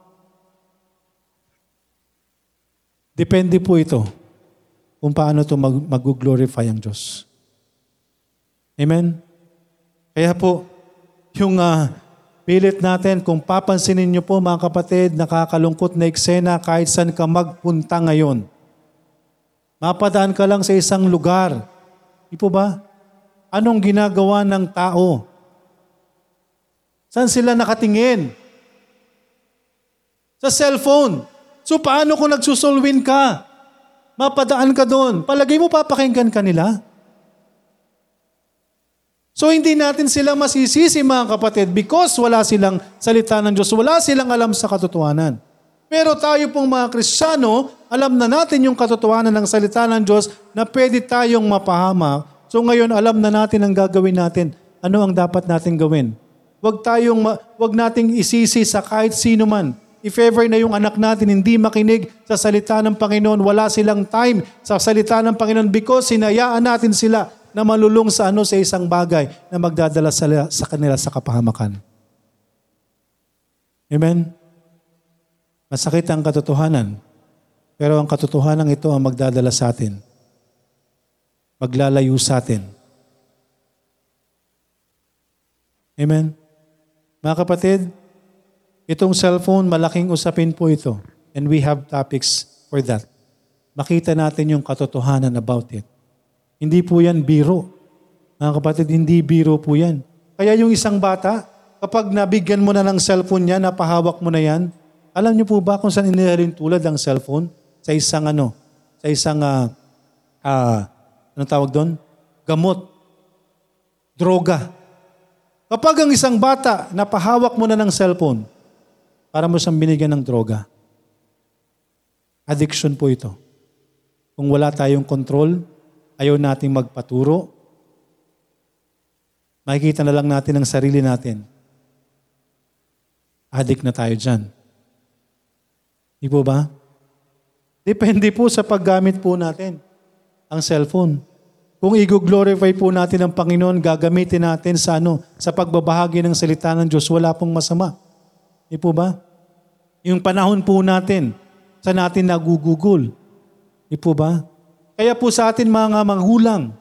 Depende po ito kung paano ito mag- mag-glorify ang Diyos. Amen? Kaya po, yung ah, pilit natin, kung papansinin niyo po mga kapatid, nakakalungkot na eksena kahit saan ka magpunta ngayon. Mapadaan ka lang sa isang lugar. Di po ba? Anong ginagawa ng tao? Saan sila nakatingin? Sa cellphone. So paano kung nagsusulwin ka? Mapadaan ka doon. Palagay mo papakinggan ka nila? So hindi natin sila masisisi mga kapatid because wala silang salita ng Diyos, wala silang alam sa katotohanan. Pero tayo pong mga Kristiyano, alam na natin yung katotohanan ng salita ng Diyos na pwede tayong mapahama. So ngayon alam na natin ang gagawin natin. Ano ang dapat natin gawin? Huwag tayong huwag nating isisi sa kahit sino man. If ever na yung anak natin hindi makinig sa salita ng Panginoon, wala silang time sa salita ng Panginoon because sinayaan natin sila na malulong sa ano sa isang bagay na magdadala sa, sa kanila sa kapahamakan. Amen? Masakit ang katotohanan, pero ang katotohanan ito ang magdadala sa atin. Maglalayo sa atin. Amen? Mga kapatid, itong cellphone, malaking usapin po ito. And we have topics for that. Makita natin yung katotohanan about it. Hindi po yan biro. Mga kapatid, hindi biro po yan. Kaya yung isang bata, kapag nabigyan mo na ng cellphone niya, napahawak mo na yan, alam niyo po ba kung saan inihalin tulad ang cellphone? Sa isang ano, sa isang, ah, ah, anong tawag doon? Gamot. Droga. Kapag ang isang bata, napahawak mo na ng cellphone, para mo siyang binigyan ng droga. Addiction po ito. Kung wala tayong control, ayaw nating magpaturo, makikita na lang natin ang sarili natin. Addict na tayo dyan. Di po ba? Depende po sa paggamit po natin ang cellphone. Kung i-glorify po natin ang Panginoon, gagamitin natin sa ano, sa pagbabahagi ng salita ng Diyos, wala pong masama. Di po ba? Yung panahon po natin, sa natin nagugugol. Di po ba? Kaya po sa atin mga magulang,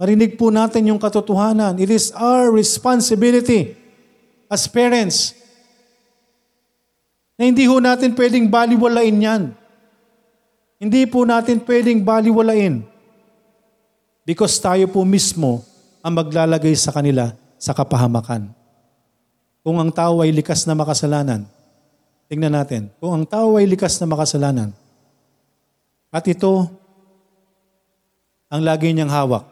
marinig po natin yung katotohanan. It is our responsibility as parents na hindi ho natin pwedeng baliwalain yan. Hindi po natin pwedeng baliwalain because tayo po mismo ang maglalagay sa kanila sa kapahamakan. Kung ang tao ay likas na makasalanan, tingnan natin, kung ang tao ay likas na makasalanan, at ito ang lagi niyang hawak,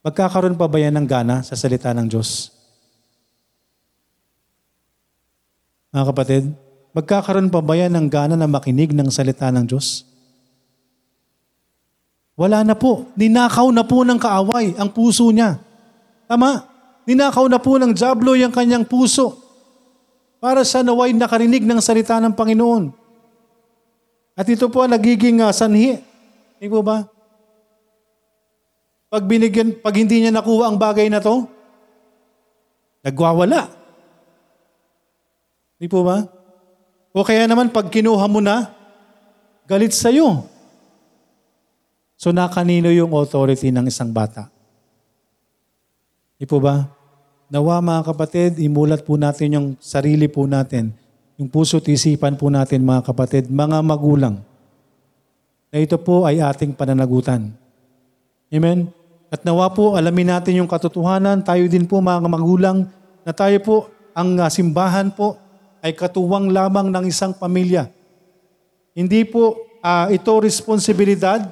magkakaroon pa ba yan ng gana sa salita ng Diyos? Mga kapatid, magkakaroon pa ba yan ng gana na makinig ng salita ng Diyos? Wala na po. Ninakaw na po ng kaaway ang puso niya. Tama? Ninakaw na po ng Diablo yung kanyang puso para sa naway nakarinig ng salita ng Panginoon. At ito po ang nagiging uh, sanhi. Hindi po ba? Pag, binigyan, pag hindi niya nakuha ang bagay na to, nagwawala. Hindi po ba? O kaya naman pag kinuha mo na, galit sa'yo. So nakanino yung authority ng isang bata? Di po ba? Nawa mga kapatid, imulat po natin yung sarili po natin, yung puso at isipan po natin mga kapatid, mga magulang, na ito po ay ating pananagutan. Amen? At nawa po, alamin natin yung katotohanan, tayo din po mga magulang, na tayo po, ang uh, simbahan po, ay katuwang lamang ng isang pamilya. Hindi po uh, ito responsibilidad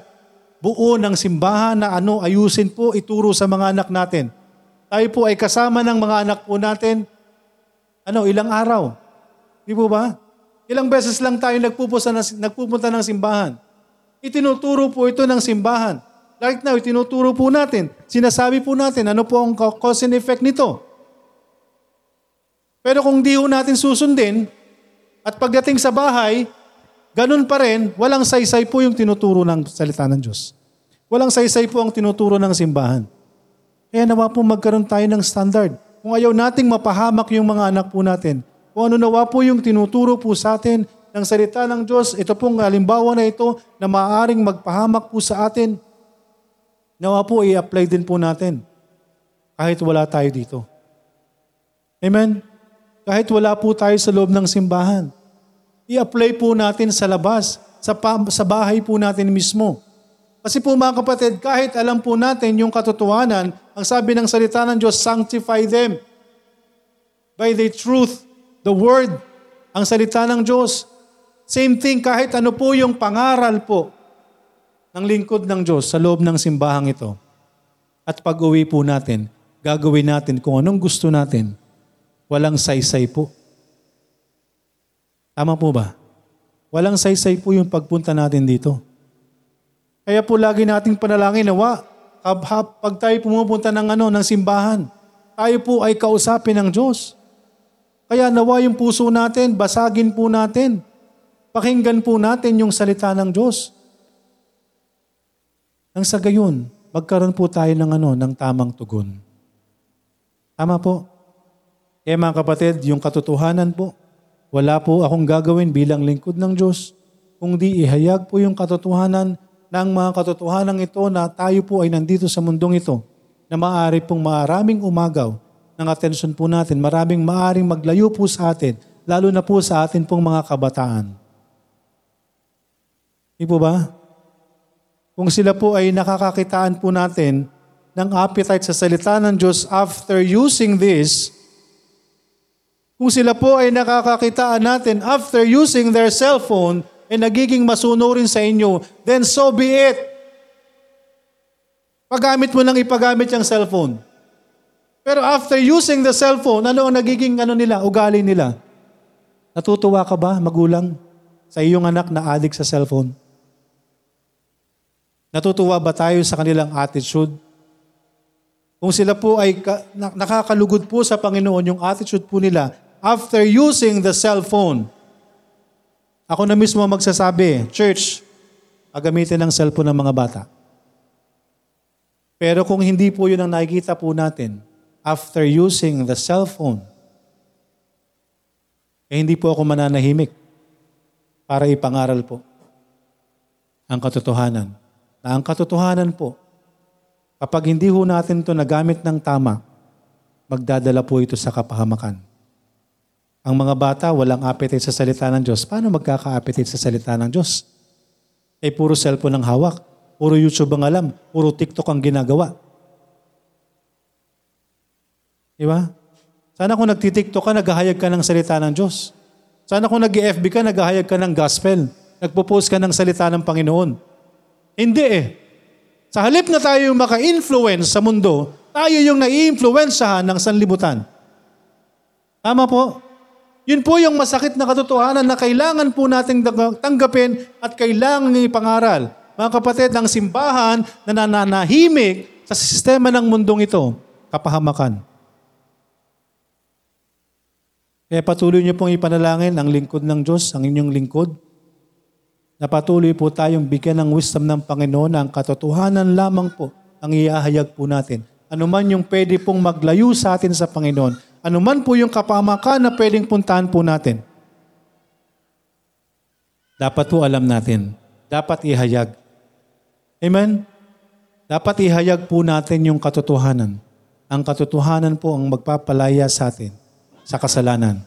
buo ng simbahan na ano ayusin po ituro sa mga anak natin. Tayo po ay kasama ng mga anak po natin ano ilang araw. Di po ba? Ilang beses lang tayo nagpupunta ng, nagpupunta ng simbahan. Itinuturo po ito ng simbahan. Right now, itinuturo po natin. Sinasabi po natin ano po ang cause and effect nito. Pero kung di ho natin susundin, at pagdating sa bahay, ganun pa rin, walang saysay po yung tinuturo ng salita ng Diyos. Walang saysay po ang tinuturo ng simbahan. Kaya nawa po magkaroon tayo ng standard. Kung ayaw nating mapahamak yung mga anak po natin, kung ano nawa po yung tinuturo po sa atin ng salita ng Diyos, ito pong halimbawa na ito na maaaring magpahamak po sa atin, nawa po i-apply din po natin kahit wala tayo dito. Amen? Kahit wala po tayo sa loob ng simbahan. I-apply po natin sa labas, sa, pa- sa bahay po natin mismo. Kasi po mga kapatid, kahit alam po natin yung katotohanan, ang sabi ng salita ng Diyos, sanctify them by the truth, the word, ang salita ng Diyos. Same thing, kahit ano po yung pangaral po ng lingkod ng Diyos sa loob ng simbahang ito. At pag uwi po natin, gagawin natin kung anong gusto natin. Walang saysay po. Tama po ba? Walang saysay po yung pagpunta natin dito. Kaya po lagi nating panalangin nawa, kab- pag tayo pumupunta ng ano ng simbahan, tayo po ay kausapin ng Diyos. Kaya nawa yung puso natin, basagin po natin. Pakinggan po natin yung salita ng Diyos. Nang sa gayon, magkaroon po tayo ng ano, ng tamang tugon. Tama po. Kaya mga kapatid, yung katotohanan po, wala po akong gagawin bilang lingkod ng Diyos, kung di ihayag po yung katotohanan ng mga katotohanan ito na tayo po ay nandito sa mundong ito, na maaari pong maraming umagaw ng atensyon po natin, maraming maaring maglayo po sa atin, lalo na po sa atin pong mga kabataan. Di po ba? Kung sila po ay nakakakitaan po natin ng appetite sa salita ng Diyos after using this, kung sila po ay nakakakitaan natin after using their cellphone ay nagiging masunurin sa inyo, then so be it. Paggamit mo nang ipagamit yung cellphone. Pero after using the cellphone, ano ang nagiging ano nila, ugali nila? Natutuwa ka ba, magulang, sa iyong anak na addict sa cellphone? Natutuwa ba tayo sa kanilang attitude? Kung sila po ay ka, na, nakakalugod po sa Panginoon, yung attitude po nila, after using the cellphone, ako na mismo magsasabi, Church, agamitin ng cellphone ng mga bata. Pero kung hindi po yun ang nakikita po natin, after using the cellphone, eh hindi po ako mananahimik para ipangaral po ang katotohanan. Na ang katotohanan po, kapag hindi ho natin ito nagamit ng tama, magdadala po ito sa kapahamakan. Ang mga bata walang appetite sa salita ng Diyos. Paano magkaka-appetite sa salita ng Diyos? Eh puro cellphone ang hawak, puro YouTube ang alam, puro TikTok ang ginagawa. Di ba? Sana kung nagtitiktok ka, naghahayag ka ng salita ng Diyos. Sana kung nag-FB ka, naghahayag ka ng gospel. Nagpo-post ka ng salita ng Panginoon. Hindi eh. Sa halip na tayo yung maka-influence sa mundo, tayo yung nai-influensyahan ng sanlibutan. Tama po? Yun po yung masakit na katotohanan na kailangan po nating tanggapin at kailangan ipangaral. Mga kapatid, ang simbahan na nananahimik sa sistema ng mundong ito, kapahamakan. Kaya patuloy niyo pong ipanalangin ang lingkod ng Diyos, ang inyong lingkod, na patuloy po tayong bigyan ng wisdom ng Panginoon ang katotohanan lamang po ang iahayag po natin. Ano man yung pwede pong maglayo sa atin sa Panginoon, ano man po yung kapamakan na pwedeng puntahan po natin, dapat po alam natin, dapat ihayag. Amen? Dapat ihayag po natin yung katotohanan. Ang katotohanan po ang magpapalaya sa atin sa kasalanan.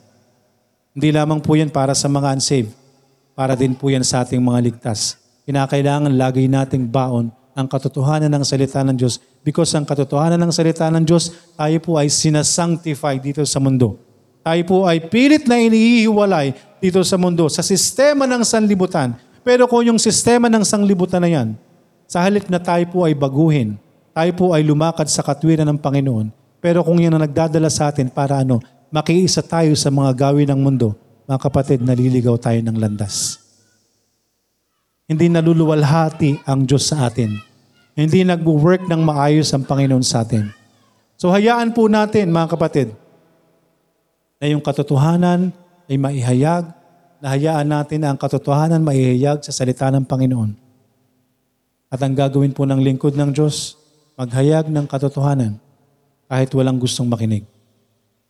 Hindi lamang po yan para sa mga unsaved, para din po yan sa ating mga ligtas. Kinakailangan lagi nating baon ang katotohanan ng salita ng Diyos because ang katotohanan ng salita ng Diyos, tayo po ay sinasanctify dito sa mundo. Tayo po ay pilit na inihiwalay dito sa mundo, sa sistema ng sanlibutan. Pero kung yung sistema ng sanglibutan na yan, sa halip na tayo po ay baguhin, tayo po ay lumakad sa katwiran ng Panginoon, pero kung yan ang nagdadala sa atin para ano, makiisa tayo sa mga gawin ng mundo, mga kapatid, naliligaw tayo ng landas. Hindi naluluwalhati ang Diyos sa atin. Hindi nag-work ng maayos ang Panginoon sa atin. So hayaan po natin, mga kapatid, na yung katotohanan ay maihayag, na hayaan natin na ang katotohanan maihayag sa salita ng Panginoon. At ang gagawin po ng lingkod ng Diyos, maghayag ng katotohanan kahit walang gustong makinig.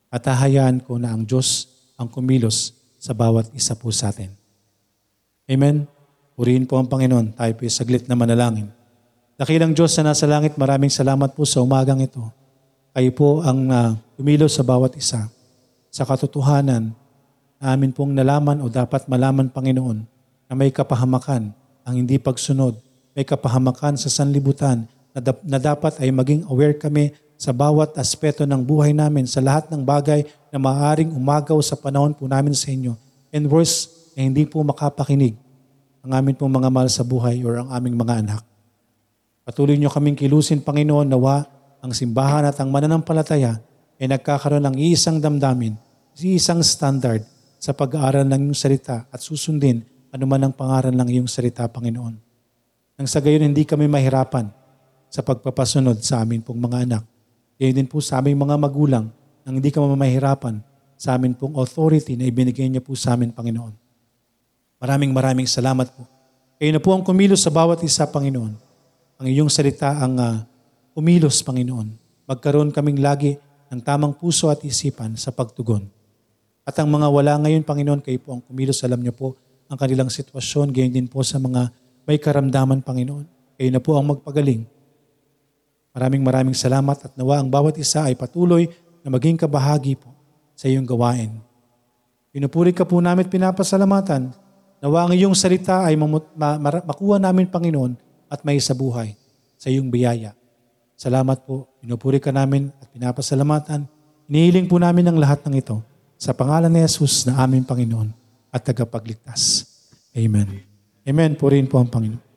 At hahayaan ko na ang Diyos ang kumilos sa bawat isa po sa atin. Amen. Purihin po ang Panginoon. Tayo po saglit na manalangin. Dakilang Diyos na nasa langit, maraming salamat po sa umagang ito. Kayo po ang uh, kumilos sa bawat isa. Sa katotohanan, amin pong nalaman o dapat malaman, Panginoon, na may kapahamakan ang hindi pagsunod. May kapahamakan sa sanlibutan na, dap- na dapat ay maging aware kami sa bawat aspeto ng buhay namin, sa lahat ng bagay na maaaring umagaw sa panahon po namin sa inyo. And worse, eh, hindi po makapakinig ang amin pong mga mahal sa buhay or ang aming mga anak. Patuloy niyo kaming kilusin, Panginoon, nawa ang simbahan at ang mananampalataya ay nagkakaroon ng iisang damdamin, iisang standard sa pag-aaral ng iyong salita at susundin anuman ang pangaral ng iyong salita, Panginoon. Nang sa gayon hindi kami mahirapan sa pagpapasunod sa amin pong mga anak. Gayon din po sa aming mga magulang nang hindi ka mamahirapan sa amin pong authority na ibinigay niyo po sa amin, Panginoon. Maraming maraming salamat po. Kayo na po ang kumilos sa bawat isa, Panginoon. Ang iyong salita ang uh, kumilos, Panginoon. Magkaroon kaming lagi ng tamang puso at isipan sa pagtugon. At ang mga wala ngayon, Panginoon, kayo po ang kumilos. Alam niyo po ang kanilang sitwasyon. Gayon din po sa mga may karamdaman, Panginoon. Kayo na po ang magpagaling. Maraming maraming salamat at nawa ang bawat isa ay patuloy na maging kabahagi po sa iyong gawain. Pinupuri ka po namin at pinapasalamatan. Nawa ang iyong salita ay makuha namin, Panginoon, at may sa buhay sa iyong biyaya. Salamat po. Pinupuri ka namin at pinapasalamatan. Inihiling po namin ang lahat ng ito sa pangalan ni Jesus na aming Panginoon at tagapagligtas. Amen. Amen. Purihin po ang Panginoon.